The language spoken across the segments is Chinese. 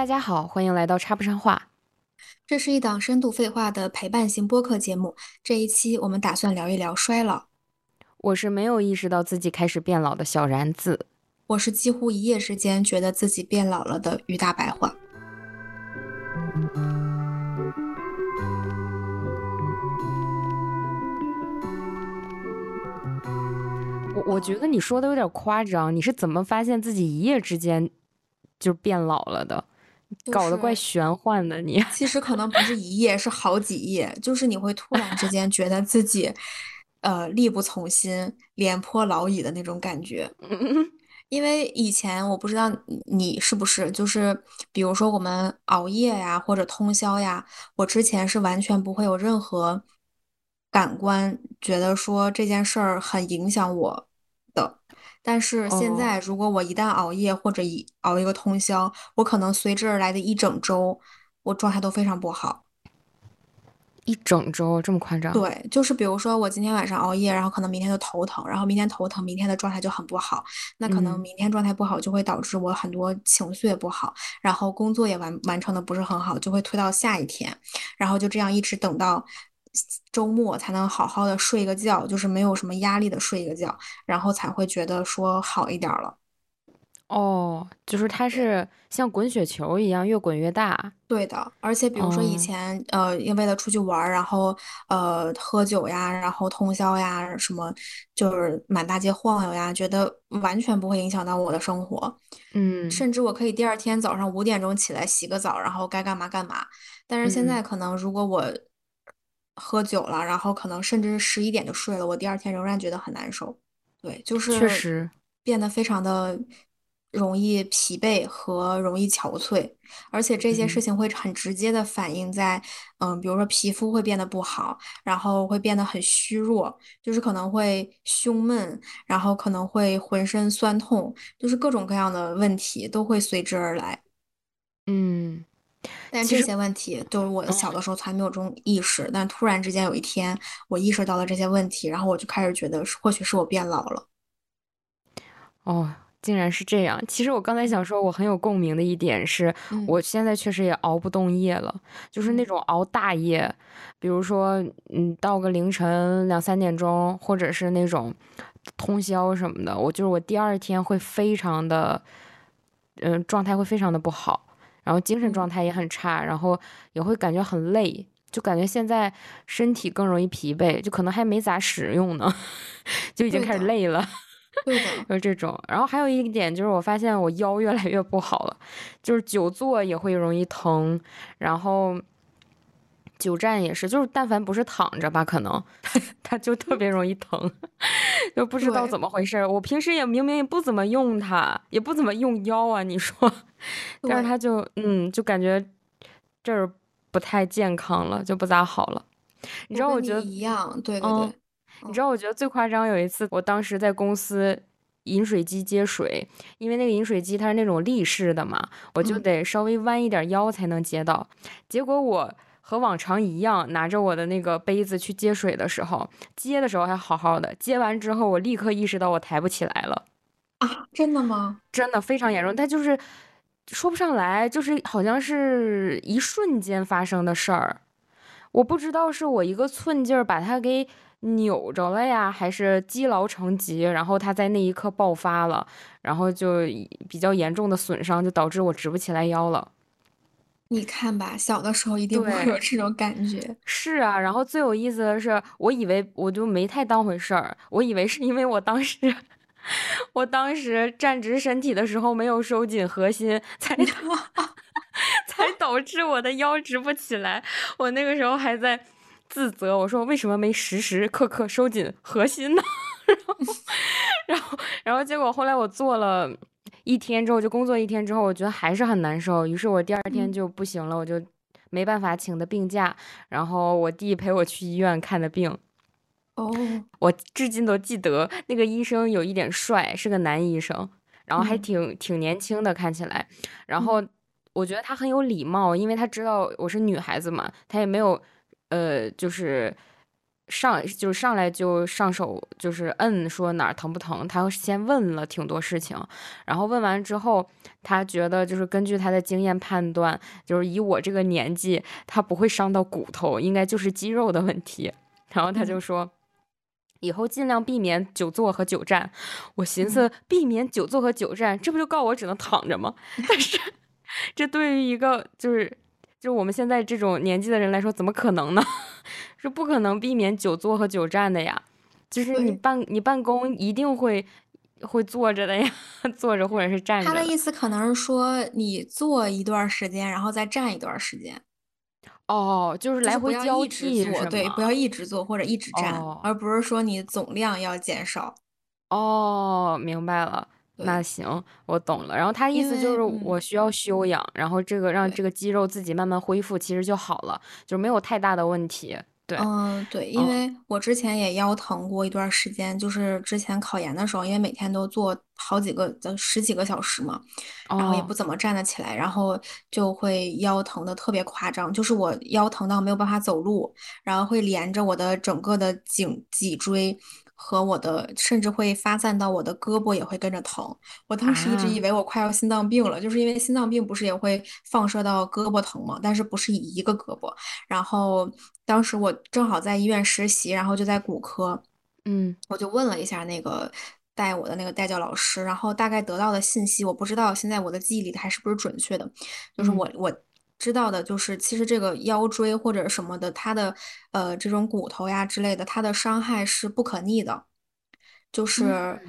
大家好，欢迎来到插不上话。这是一档深度废话的陪伴型播客节目。这一期我们打算聊一聊衰老。我是没有意识到自己开始变老的小然子。我是几乎一夜之间觉得自己变老了的于大白话。我我觉得你说的有点夸张，你是怎么发现自己一夜之间就变老了的？搞得怪玄幻的你。其实可能不是一页，是好几页，就是你会突然之间觉得自己，呃，力不从心，廉颇老矣的那种感觉。因为以前我不知道你是不是，就是比如说我们熬夜呀，或者通宵呀，我之前是完全不会有任何感官觉得说这件事儿很影响我的。但是现在，如果我一旦熬夜或者一熬一个通宵，我可能随之而来的一整周，我状态都非常不好。一整周这么夸张？对，就是比如说我今天晚上熬夜，然后可能明天就头疼，然后明天头疼，明天的状态就很不好。那可能明天状态不好，就会导致我很多情绪也不好，然后工作也完完成的不是很好，就会推到下一天，然后就这样一直等到。周末才能好好的睡个觉，就是没有什么压力的睡一个觉，然后才会觉得说好一点了。哦，就是它是像滚雪球一样，越滚越大。对的，而且比如说以前，呃，因为了出去玩，然后呃喝酒呀，然后通宵呀，什么就是满大街晃悠呀，觉得完全不会影响到我的生活。嗯，甚至我可以第二天早上五点钟起来洗个澡，然后该干嘛干嘛。但是现在可能如果我喝酒了，然后可能甚至十一点就睡了，我第二天仍然觉得很难受。对，就是确实变得非常的容易疲惫和容易憔悴，而且这些事情会很直接的反映在，嗯，比如说皮肤会变得不好，然后会变得很虚弱，就是可能会胸闷，然后可能会浑身酸痛，就是各种各样的问题都会随之而来。嗯。但这些问题都是我小的时候从来没有这种意识，但突然之间有一天我意识到了这些问题，然后我就开始觉得或许是我变老了。哦，竟然是这样。其实我刚才想说，我很有共鸣的一点是，我现在确实也熬不动夜了，就是那种熬大夜，比如说嗯到个凌晨两三点钟，或者是那种通宵什么的，我就是我第二天会非常的，嗯状态会非常的不好。然后精神状态也很差，然后也会感觉很累，就感觉现在身体更容易疲惫，就可能还没咋使用呢，就已经开始累了。对的，就是这种。然后还有一点就是，我发现我腰越来越不好了，就是久坐也会容易疼，然后久站也是，就是但凡不是躺着吧，可能它就特别容易疼，就不知道怎么回事。我平时也明明也不怎么用它，也不怎么用腰啊，你说。但是他就嗯，就感觉这儿不太健康了，就不咋好了。你知道，我觉得一样，对对对。你知道，我觉得最夸张有一次，我当时在公司饮水机接水，因为那个饮水机它是那种立式的嘛，我就得稍微弯一点腰才能接到。结果我和往常一样，拿着我的那个杯子去接水的时候，接的时候还好好的，接完之后我立刻意识到我抬不起来了。啊，真的吗？真的非常严重，但就是。说不上来，就是好像是一瞬间发生的事儿，我不知道是我一个寸劲儿把它给扭着了呀，还是积劳成疾，然后它在那一刻爆发了，然后就比较严重的损伤，就导致我直不起来腰了。你看吧，小的时候一定会有这种感觉。是啊，然后最有意思的是，我以为我就没太当回事儿，我以为是因为我当时。我当时站直身体的时候没有收紧核心，才 才导致我的腰直不起来。我那个时候还在自责，我说为什么没时时刻刻收紧核心呢？然后，然后然后结果后来我做了一天之后，就工作一天之后，我觉得还是很难受。于是我第二天就不行了，我就没办法请的病假，然后我弟陪我去医院看的病。哦，我至今都记得那个医生有一点帅，是个男医生，然后还挺挺年轻的，看起来。然后我觉得他很有礼貌，因为他知道我是女孩子嘛，他也没有呃，就是上就是上来就上手就是摁说哪儿疼不疼，他先问了挺多事情，然后问完之后，他觉得就是根据他的经验判断，就是以我这个年纪，他不会伤到骨头，应该就是肌肉的问题，然后他就说。以后尽量避免久坐和久站。我寻思，避免久坐和久站，这不就告我只能躺着吗？但是，这对于一个就是就我们现在这种年纪的人来说，怎么可能呢？是不可能避免久坐和久站的呀。就是你办你办公一定会会坐着的呀，坐着或者是站着。他的意思可能是说，你坐一段时间，然后再站一段时间。哦，就是来回交替坐，对，不要一直坐或者一直站，而不是说你总量要减少。哦，明白了，那行，我懂了。然后他意思就是我需要休养，然后这个让这个肌肉自己慢慢恢复，其实就好了，就没有太大的问题。嗯，对，因为我之前也腰疼过一段时间，就是之前考研的时候，因为每天都坐好几个、十几个小时嘛，然后也不怎么站得起来，然后就会腰疼的特别夸张，就是我腰疼到没有办法走路，然后会连着我的整个的颈脊椎。和我的甚至会发散到我的胳膊也会跟着疼，我当时一直以为我快要心脏病了，就是因为心脏病不是也会放射到胳膊疼吗？但是不是一个胳膊。然后当时我正好在医院实习，然后就在骨科，嗯，我就问了一下那个带我的那个带教老师，然后大概得到的信息，我不知道现在我的记忆里还是不是准确的，就是我我。知道的就是，其实这个腰椎或者什么的，它的呃这种骨头呀之类的，它的伤害是不可逆的。就是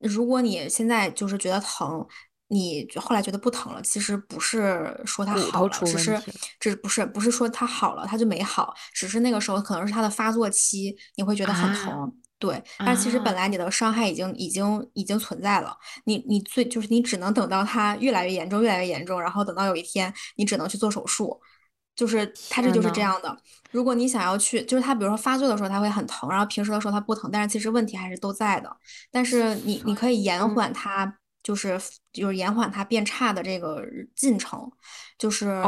如果你现在就是觉得疼，你后来觉得不疼了，其实不是说它好了，只是这不是不是说它好了它就没好，只是那个时候可能是它的发作期，你会觉得很疼。对，但其实本来你的伤害已经已经已经存在了，你你最就是你只能等到它越来越严重，越来越严重，然后等到有一天你只能去做手术，就是它这就是这样的。如果你想要去，就是它比如说发作的时候它会很疼，然后平时的时候它不疼，但是其实问题还是都在的。但是你你可以延缓它。就是就是延缓它变差的这个进程，就是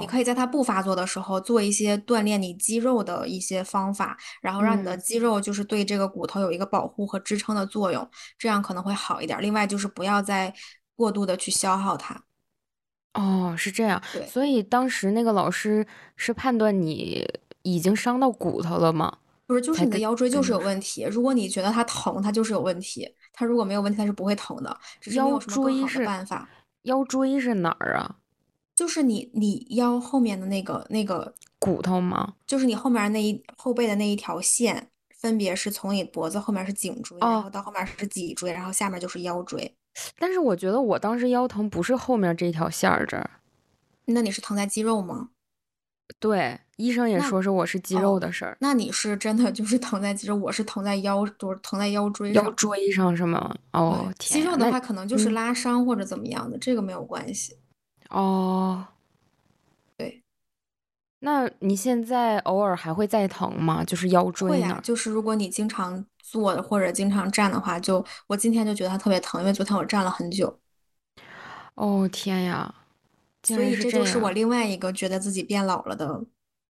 你可以在它不发作的时候做一些锻炼你肌肉的一些方法，然后让你的肌肉就是对这个骨头有一个保护和支撑的作用，这样可能会好一点。另外就是不要再过度的去消耗它。哦，是这样。对，所以当时那个老师是判断你已经伤到骨头了吗？不是，就是你的腰椎就是有问题。如果你觉得它疼，它就是有问题。它如果没有问题，它是不会疼的。只是没有什么更好的办法。腰椎是哪儿啊？就是你你腰后面的那个那个骨头吗？就是你后面那一后背的那一条线，分别是从你脖子后面是颈椎，然后到后面是脊椎，然后下面就是腰椎。但是我觉得我当时腰疼不是后面这条线儿这儿。那你是疼在肌肉吗？对，医生也说是我是肌肉的事儿。那你是真的就是 疼在肌肉，我是疼在腰，就是疼在腰椎上。腰椎上是吗？哦，肌肉的话可能就是拉伤或者怎么样的，这个没有关系。哦，对。那你现在偶尔还会再疼吗？就是腰椎那儿。就是如果你经常坐或者经常站的话，就我今天就觉得它特别疼，因为昨天我站了很久。哦天呀！所以这就是我另外一个觉得自己变老了的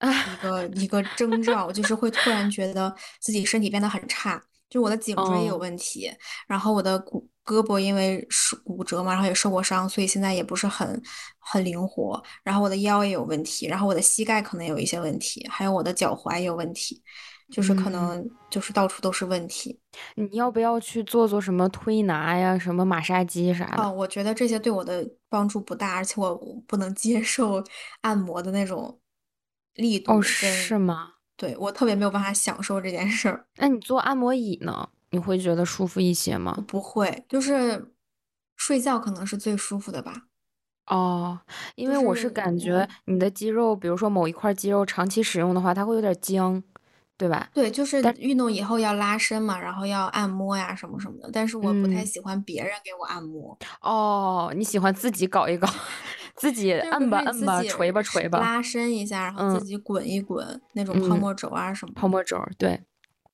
一个一个征兆，就是会突然觉得自己身体变得很差，就我的颈椎有问题，然后我的骨胳膊因为是骨折嘛，然后也受过伤，所以现在也不是很很灵活，然后我的腰也有问题，然后我的膝盖可能有一些问题，还有我的脚踝也有问题。就是可能就是到处都是问题，你要不要去做做什么推拿呀，什么马杀鸡啥的？啊，我觉得这些对我的帮助不大，而且我不能接受按摩的那种力度。哦，是吗？对我特别没有办法享受这件事儿。那你做按摩椅呢？你会觉得舒服一些吗？不会，就是睡觉可能是最舒服的吧。哦，因为我是感觉你的肌肉，比如说某一块肌肉长期使用的话，它会有点僵。对吧？对，就是运动以后要拉伸嘛，然后要按摩呀，什么什么的。但是我不太喜欢别人给我按摩。哦，你喜欢自己搞一搞，自己摁吧摁吧，捶吧捶吧，拉伸一下，然后自己滚一滚，那种泡沫轴啊什么。泡沫轴，对。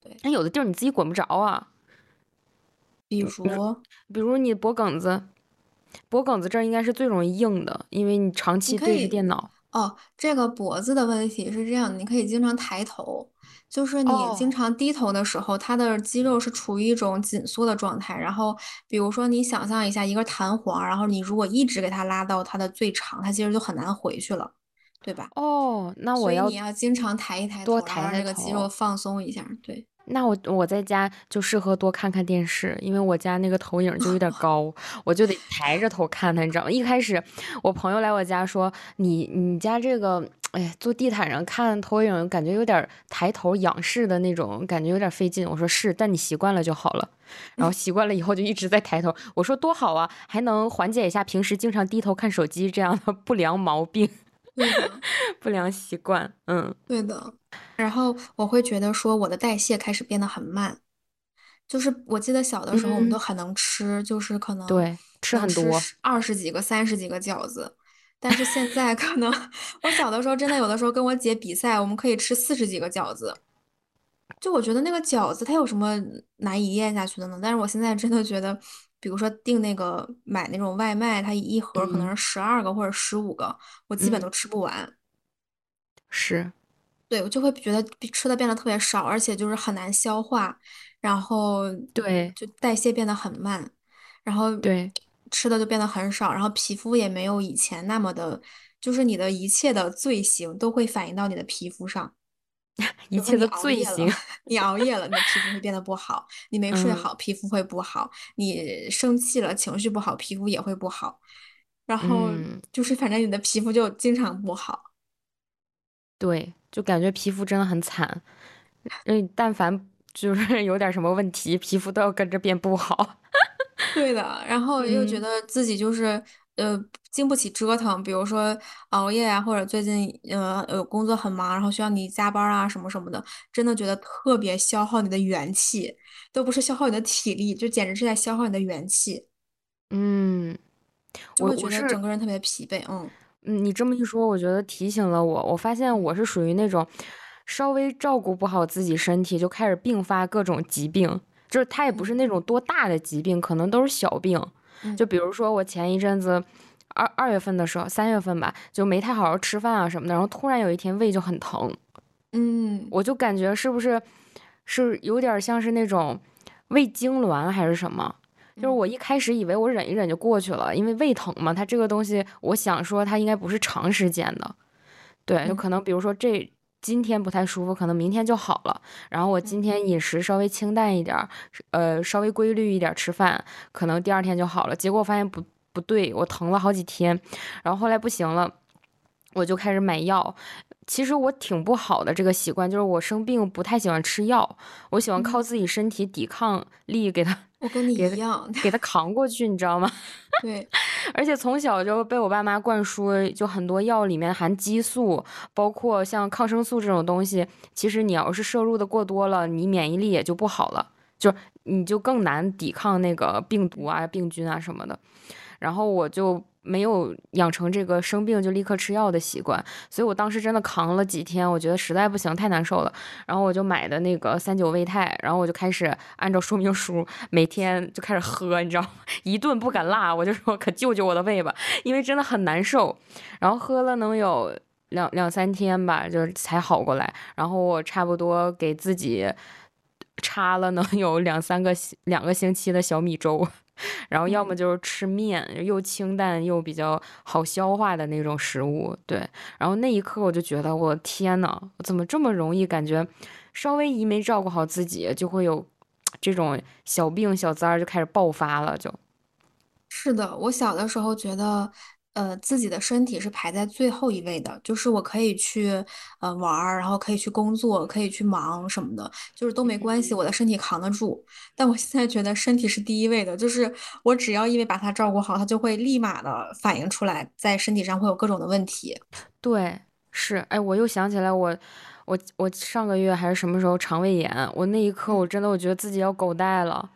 对。那有的地儿你自己滚不着啊。比如，比如你脖梗子，脖梗子这儿应该是最容易硬的，因为你长期对着电脑。哦，这个脖子的问题是这样，你可以经常抬头，就是你经哦常低头的时候，它的肌肉是处于一种紧缩的状态。然后，比如说你想象一下一个弹簧，然后你如果一直给它拉到它的最长，它其实就很难回去了，对吧？哦，那我要所以你要经常抬一抬头，让这个肌头。肉放松一下。对，那我我在家就适合多看看电视，因为我家那个投影就有点 高，我就得抬着头看它，你知道吗？一开始我朋友来我家说，你你家这个，哎呀，坐地毯上看投影，感觉有点抬头仰视的那种感觉，有点费劲。我说是，但你习惯了就好了。然后习惯了以后就一直在抬头，我说多好啊，还能缓解一下平时经常低头看手机这样的不良毛病、不良习惯。嗯，对的。然后我会觉得说我的代谢开始变得很慢。就是我记得小的时候我们都嗯，很能吃，就是可能对，吃很多。二十几个、三十几个饺子。但是现在可能我小的时候真的有的时候跟我姐比赛，我们可以吃四十几个饺子。就我觉得那个饺子它有什么难以咽下去的呢？但是我现在真的觉得，比如说订那个买那种外卖，它一盒可能嗯是十二个或者十五个，我基本嗯，都吃不完。是，对，我就会觉得吃的变得特别少，而且就是很难消化，然后对就代谢变得很慢，然后对。吃的就变得很少，然后皮肤也没有以前那么的，就是你的一切的罪行都会反映到你的皮肤上。一切的罪行。你熬夜了，你的皮肤会变得不好；你没睡嗯好，皮肤会不好；你生气了，情绪不好，皮肤也会不好。然后嗯，就是反正你的皮肤就经常不好。对，就感觉皮肤真的很惨。嗯，但凡就是 有点什么问题，皮肤都要跟着变不好。对的，然后又觉嗯得自己就是呃经不起折腾，比如说熬夜啊，或者最近呃呃工作很忙，然后需要你加班啊什么什么的，真的觉得特别消耗你的元气，都不是消耗你的体力，就简直是在消耗你的元气，嗯，我觉得我我是，整个人特别疲惫。嗯嗯，你这么一说，我觉得提醒了我。我发现我是属于那种稍微照顾不好自己身体，就开始并发各种疾病。就是它也不是嗯那种多大的疾病，可能都是小病。就嗯比如说我前一阵子二二月份的时候，三月份吧，就没太好好吃饭啊什么的，然后突然有一天胃就很疼，嗯我就感觉是不是是有点像是那种胃痉挛还是什么？就是嗯我一开始以为我忍一忍就过去了，因为胃疼嘛，它这个东西，我想说它应该不是长时间的，对，就嗯可能比如说这今天不太舒服，可能明天就好了。然后我今嗯天饮食稍微清淡一点儿，呃，稍微规律一点儿吃饭，可能第二天就好了。结果我发现不不对，我疼了好几天，然后后来不行了。我就开始买药。其实我挺不好的这个习惯，就是我生病不太喜欢吃药，我喜欢靠嗯，自己身体抵抗力给他 我跟你一样，给它扛过去，你知道吗？对，而且从小就被我爸妈灌输，就很多药里面含激素，包括像抗生素这种东西，其实你要是摄入的过多了，你免疫力也就不好了，就你就更难抵抗那个病毒啊、病菌啊什么的。然后我就没有养成这个生病就立刻吃药的习惯，所以我当时真的扛了几天，我觉得实在不行，太难受了。然后我就买的那个三九胃泰，然后我就开始按照说明书每天就开始喝，你知道吗？一顿不敢落，我就说可救救我的胃吧，因为真的很难受。然后喝了能有两两三天吧，就才好过来。然后我差不多给自己插了能有两三个两个星期的小米粥。然后要么嗯。就是吃面，又清淡又比较好消化的那种食物，对。然后那一刻我就觉得，我天呐，我怎么这么容易感觉，稍微一没照顾好自己，就会有这种小病小灾儿就开始爆发了，就。是的，我小的时候觉得，呃，自己的身体是排在最后一位的，就是我可以去呃玩儿，然后可以去工作，可以去忙什么的，就是都没关系，我的身体扛得住。但我现在觉得身体是第一位的，就是我只要因为把它照顾好，它就会立马的反映出来，在身体上会有各种的问题。对，是，哎，我又想起来我，我我上个月还是什么时候肠胃炎，我那一刻我嗯真的我觉得自己要狗带了，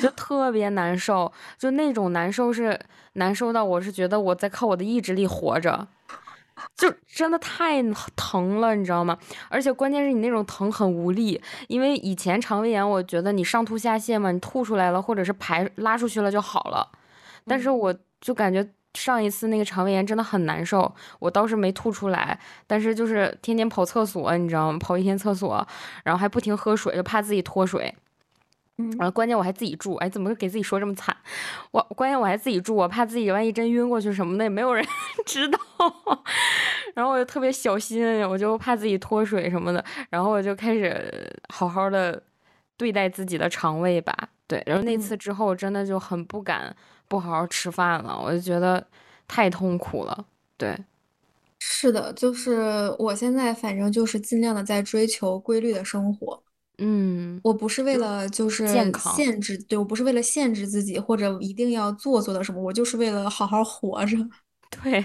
就特别难受，就那种难受是难受到我是觉得我在靠我的意志力活着，就真的太疼了，你知道吗？而且关键是你那种疼很无力，因为以前肠胃炎，我觉得你上吐下泻嘛，你吐出来了或者是排拉出去了就好了，但是嗯我就感觉上一次那个肠胃炎真的很难受，我倒是没吐出来，但是就是天天跑厕所，你知道吗？跑一天厕所，然后还不停喝水，就怕自己脱水。然后关键我还自己住，哎，怎么给自己说这么惨？我关键我还自己住，我怕自己万一真晕过去什么的，也没有人 知道。然后我就特别小心，我就怕自己脱水什么的。然后我就开始好好的对待自己的肠胃吧。对，然后那次之后真的就很不敢不好好吃饭了，我就觉得太痛苦了。对，是的，就是我现在反正就是尽量的在追求规律的生活。嗯，我不是为了就是健康限制，对，我不是为了限制自己或者一定要做做的什么，我就是为了好好活着。对，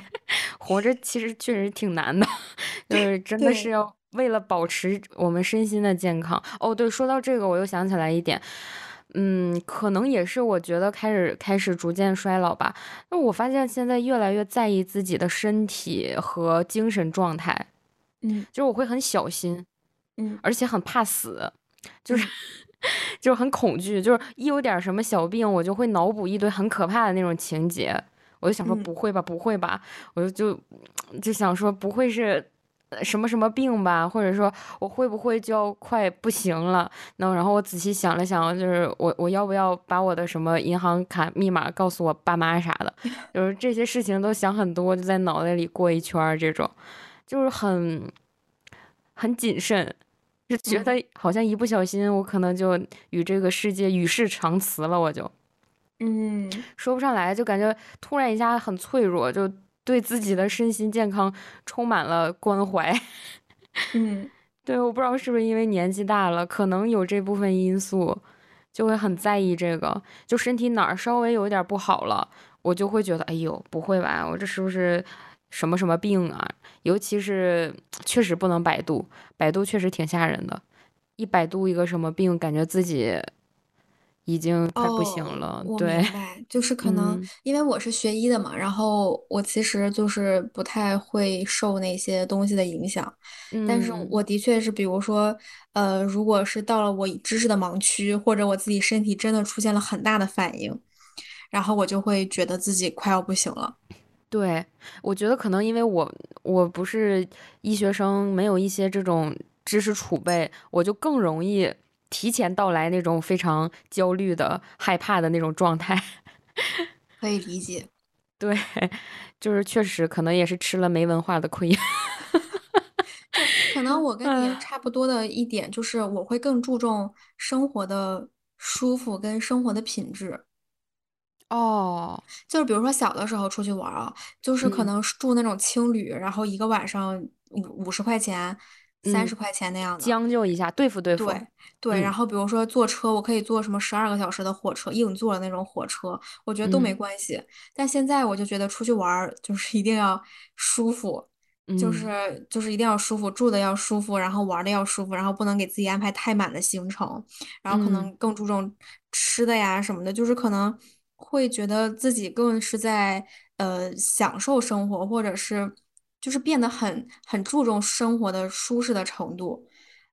活着其实确实挺难的，就是真的是对，要为了保持我们身心的健康。哦，对，说到这个，我又想起来一点，嗯，可能也是我觉得开始开始逐渐衰老吧。那我发现现在越来越在意自己的身体和精神状态，嗯就是我会很小心，嗯而且很怕死，就是嗯 就是很恐惧，就是一有点什么小病，我就会脑补一堆很可怕的那种情节。我就想说嗯不会吧，不会吧，我就就就想说不会是呃什么什么病吧，或者说我会不会就要快不行了？那然后我仔细想了想，就是我我要不要把我的什么银行卡密码告诉我爸妈啥的，就是这些事情都想很多，就在脑袋里过一圈儿，这种就是很很谨慎。就觉得嗯好像一不小心，我可能就与这个世界与世长辞了，我就。嗯说不上来，就感觉突然一下很脆弱，就对自己的身心健康充满了关怀。嗯 对，我不知道是不是因为年纪大了，可能有这部分因素，就会很在意这个。就身体哪儿稍微有一点不好了，我就会觉得，哎呦，不会吧，我这是不是什么什么病啊？尤其是确实不能百度，百度确实挺吓人的，一百度一个什么病，感觉自己已经快不行哦，了。我对，就是可能嗯因为我是学医的嘛，然后我其实就是不太会受那些东西的影响，但是嗯。我的确是，比如说，呃，如果是到了我知识的盲区，或者我自己身体真的出现了很大的反应，然后我就会觉得自己快要不行了。对，我觉得可能因为我我不是医学生，没有一些这种知识储备，我就更容易提前到来那种非常焦虑的、害怕的那种状态。可以理解。对，就是确实可能也是吃了没文化的亏。就可能我跟你嗯，差不多的一点就是，我会更注重生活的舒服跟生活的品质。哦，就是比如说小的时候出去玩儿啊，就是可嗯能是住那种青旅，然后一个晚上五五十块钱、三嗯，十块钱那样的。将就一下，对付对付。对对，然嗯，后比如说坐车，我可以坐什么十二个小时的火车，硬座的那种火车，我觉得都没嗯关系。但现在我就觉得出去玩儿就是 一定要舒服，就嗯是就是一定要舒服，住的要舒服，然后玩儿的要舒服，然后不能给自己安排太满的行程，然后可嗯，能更注重吃的呀什么的，就是可能会觉得自己更是在呃享受生活，或者是就是变得很很注重生活的舒适的程度。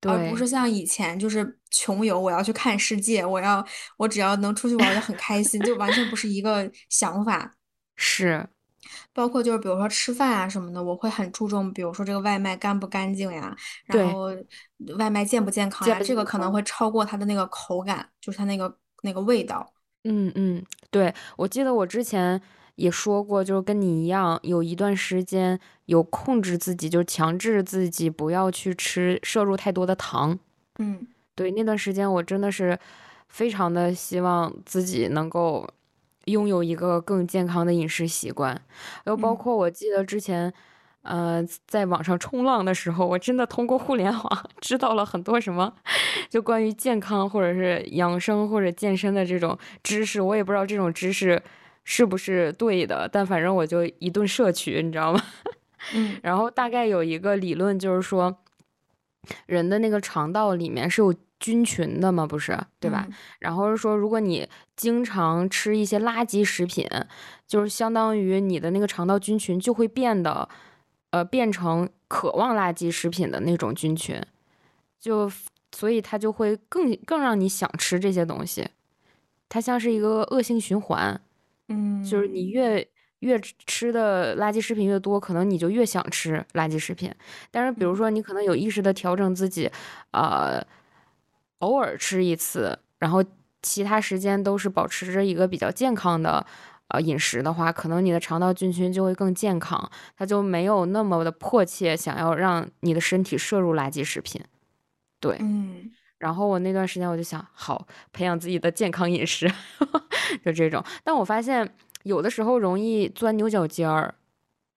而不，是像以前就是穷游，我要去看世界，我要我只要能出去玩儿就很开心，就完全不是一个想法。是，包括就是比如说吃饭啊什么的，我会很注重，比如说这个外卖干不干净呀，然，后外卖健不健康呀，这个？可能会超过它的那个口感，就是它那个那个味道。嗯嗯，对，我记得我之前也说过，就是跟你一样，有一段时间有控制自己，就是强制自己不要去吃摄入太多的糖。嗯。对，那段时间我真的是非常的希望自己能够拥有一个更健康的饮食习惯，又包嗯。括我记得之前，呃，在网上冲浪的时候，我真的通过互联网 知道了很多什么，就关于健康或者是养生或者健身的这种知识，我也不知道这种知识是不是对的，但反正我就一顿摄取，你知道吗？嗯然后大概有一个理论就是说。人的那个肠道里面是有菌群的嘛，不是，对吧？嗯然后是说，如果你经常吃一些垃圾食品，就是相当于你的那个肠道菌群就会变得，呃，变成渴望垃圾食品的那种菌群，就所以它就会更更让你想吃这些东西，它像是一个恶性循环。嗯就是你嗯越越吃的垃圾食品越多，可能你就越想吃垃圾食品。但是，比如说你可能有意识的调整自己，呃，偶尔吃一次，然后其他时间都是保持着一个比较健康的呃饮食的话，可能你的肠道菌群就会更健康，它就没有那么的迫切想要让你的身体摄入垃圾食品。对，嗯。然后我那段时间我就想，好培养自己的健康饮食，就这种。但我发现有的时候容易钻牛角尖儿，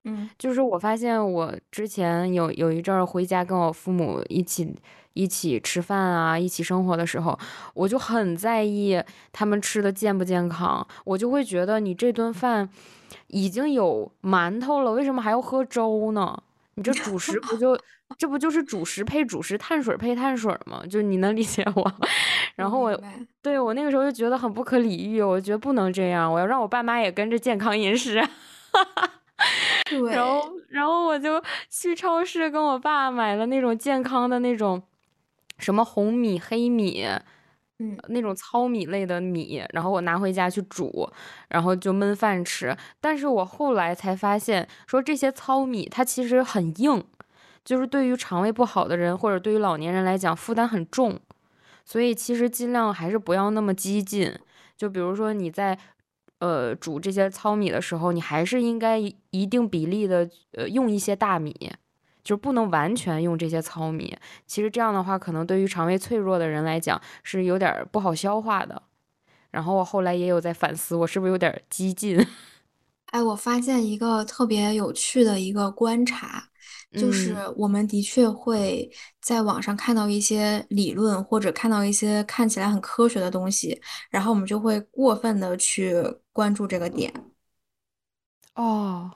嗯，就是我发现我之前有有一阵儿回家跟我父母一起一起吃饭啊，一起生活的时候，我就很在意他们吃的健不健康，我就会觉得你这顿饭已经有馒头了，为什么还要喝粥呢？你这主食不就？这不就是主食配主食，碳水配碳水吗？就你能理解我。然后我对我那个时候就觉得很不可理喻，我觉得不能这样，我要让我爸妈也跟着健康饮食。对。然后，然后我就去超市跟我爸买了那种健康的那种什么红米、黑米，嗯，那种糙米类的米，然后我拿回家去煮，然后就焖饭吃。但是我后来才发现，说这些糙米它其实很硬。就是对于肠胃不好的人，或者对于老年人来讲，负担很重，所以其实尽量还是不要那么激进。就比如说你在，呃，煮这些糙米的时候，你还是应该一定比例的，呃，用一些大米，就不能完全用这些糙米。其实这样的话，可能对于肠胃脆弱的人来讲是有点不好消化的。然后我后来也有在反思，我是不是有点激进？哎，我发现一个特别有趣的一个观察。就是我们的确会在网上看到一些理论，或者看到一些看起来很科学的东西，然后我们就会过分的去关注这个点。哦，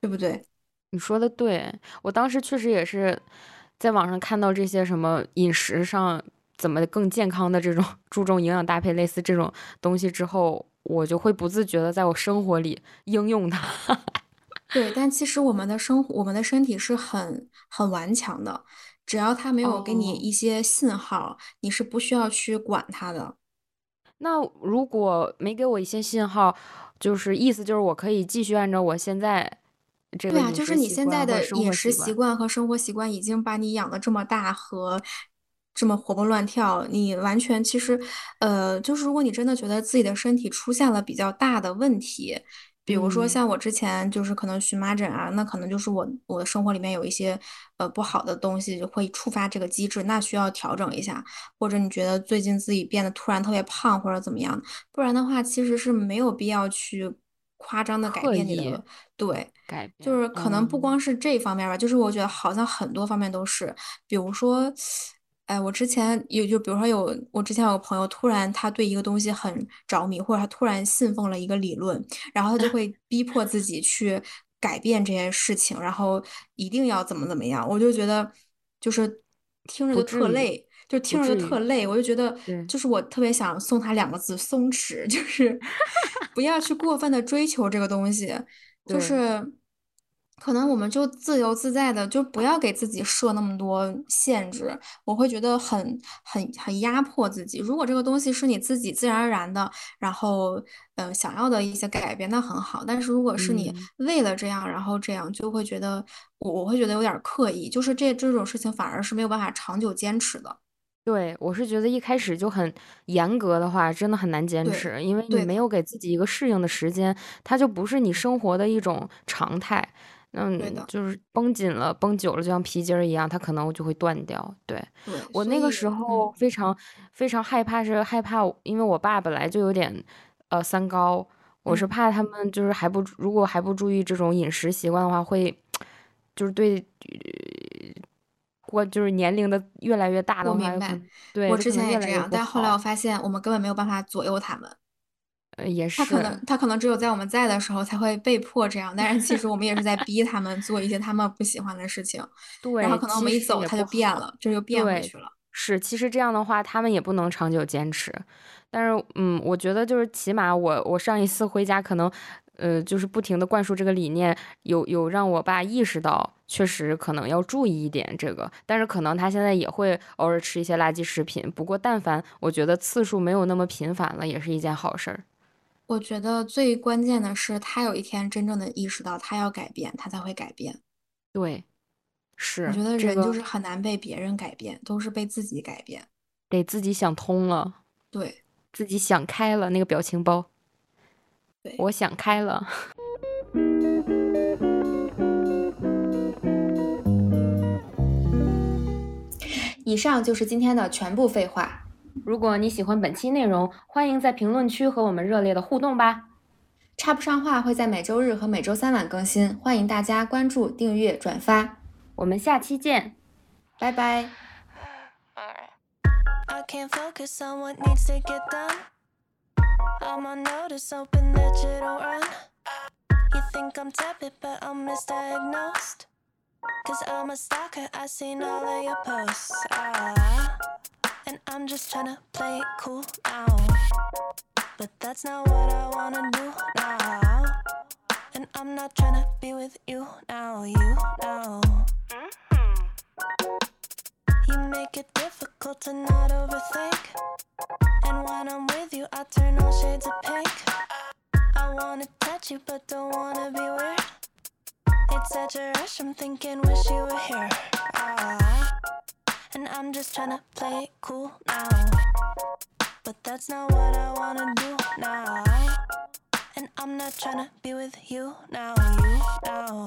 对不对？你说的对，我当时确实也是在网上看到这些什么饮食上怎么更健康的这种注重营养搭配类似这种东西之后，我就会不自觉的在我生活里应用它。对，但其实我们的生活，我们的身体是很很顽强的，只要它没有给你一些信号，你是不需要去管它的。那如果没给我一些信号，就是意思就是我可以继续按照我现在这个对啊，就是你现在的饮食习惯和生活习惯已经把你养的这么大和这么活蹦乱跳，你完全其实，呃，就是如果你真的觉得自己的身体出现了比较大的问题。比如说像我之前就是可能荨麻疹啊，那可能就是我我的生活里面有一些呃不好的东西会触发这个机制，那需要调整一下。或者你觉得最近自己变得突然特别胖或者怎么样，不然的话其实是没有必要去夸张的改变你的对，改变就是可能不光是这方面吧，就是我觉得好像很多方面都是，比如说。哎，我之前有就比如说有我之前有个朋友，突然他对一个东西很着迷，或者他突然信奉了一个理论，然后他就会 逼迫自己去改变这件事情，然后一定要怎么怎么样。我就觉得就是听着就特累，就听着就特累。我就觉得就是我特别想送他两个字：松弛，就是不要去过分的追求这个东西，就是。可能我们就自由自在的，就不要给自己设那么多限制，我会觉得很很很压迫自己。如果这个东西是你自己自然而然的，然后嗯想要的一些改变，那很好。但是如果是你为了这样，然后这样，就会觉得我我会觉得有点刻意，就是这这种事情反而是没有办法长久坚持的。对我是觉得一开始就很严格的话，真的很难坚持，因为你没有给自己一个适应的时间，它就不是你生活的一种常态。嗯，就是绷紧了，绷久了就像皮筋儿一样，它可能就会断掉。对我那个时候非常非常害怕，是害怕，因为我爸本来就有点呃三高，我是怕他们就是还不如果还不注意这种饮食习惯的话，会就是对过就是年龄的越来越大的话，对，我之前也这样，但后来我发现我们根本没有办法左右他们。也是，他可能他可能只有在我们在的时候才会被迫这样，但是其实我们也是在逼他们做一些他们不喜欢的事情。对，然后可能我们一走他就变了，这就变回去了。是，其实这样的话他们也不能长久坚持。但是，嗯，我觉得就是起码我我上一次回家可能，呃，就是不停的灌输这个理念，有有让我爸意识到，确实可能要注意一点这个。但是可能他现在也会偶尔吃一些垃圾食品，不过但凡我觉得次数没有那么频繁了，也是一件好事儿。我觉得最关键的是，他有一天真正的意识到他要改变，他才会改变。对，我是觉得人就个是很难被别人改变，都是被自己改变。得自己想通了，对自己想开了。那个表情包，对，我想开了。以上就是今天的全部废话。如果你喜欢本期内容，欢迎在评论区和我们热烈的互动吧。插不上话会在每周日和每周三晚更新，欢迎大家关注、订阅、转发。我们下期见。拜拜。I can't focus on what needs to get done. I'm on notice, hoping that you don't run. You think I'm tepid, but I'm misdiagnosed. Cause I'm a stalker, I seen all of your posts. Ah, and I'm just tryna play it cool now. But that's not what I wanna do now. And I'm not tryna be with you now, you now. You make it difficult to not overthink. And when I'm with you, I turn all shades of pink. I wanna touch you, but don't wanna be weird. It's such a rush, I'm thinking, wish you were here. Ah, and I'm just tryna play it cool now. But that's not what I wanna do now. And I'm not tryna be with you now, you now.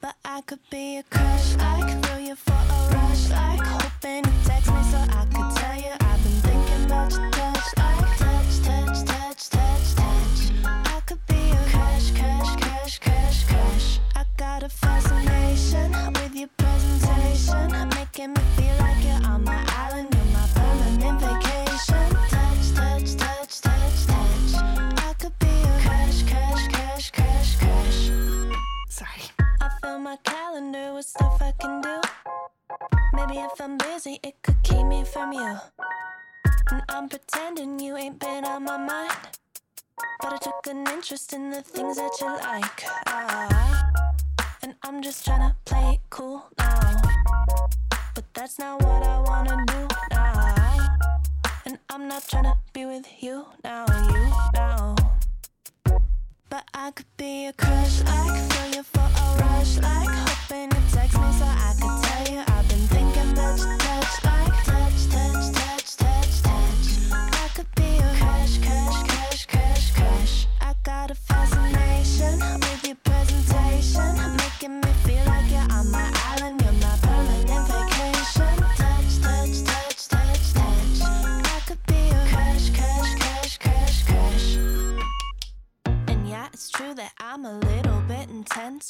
But I could be a crush, like throw you for a rush, like hoping you text me so I could tell you I've been thinking about your touch, like touch, touch, touch, touch, touch. I could be a crush, crush, crush, crush, crush. I got a fascination with your presentation, making me feel like you're on my island, you're my permanent vacation. Touch, touch, touch, touch, touch. I could be a crush, crush, crush, crush, crush. Sorry. I fill my calendar with stuff I can do. Maybe if I'm busy, it could keep me from you. And I'm pretending you ain't been on my mind. But I took an interest in the things that you like. Ah, and I'm just tryna play it cool now. But that's not what I wanna do now. And I'm not tryna be with you now, you now. But I could be a crush, like feel you for a rush, like hoping you text me so I could tell you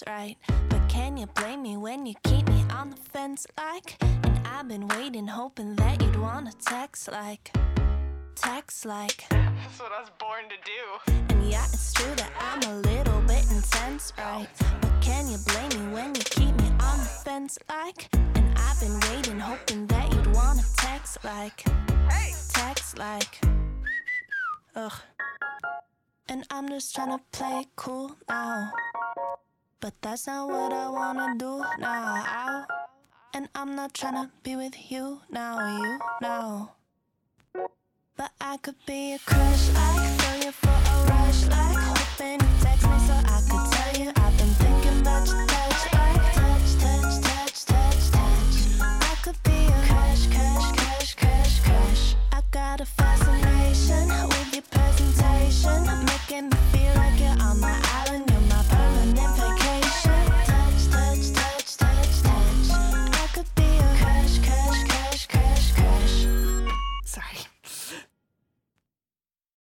right? But can you blame me when you keep me on the fence, like? And I've been waiting, hoping that you'd wanna text, like. Text, like. That's what I was born to do. And yeah, it's true that I'm a little bit intense, right? But can you blame me when you keep me on the fence, like? And I've been waiting, hoping that you'd wanna text, like. Hey! Text, like. Ugh. And I'm just tryna play cool now. But that's not what I wanna do now. Ow. And I'm not tryna be with you now, you now. But I could be a crush like, feel you for a rush like, hoping you text me so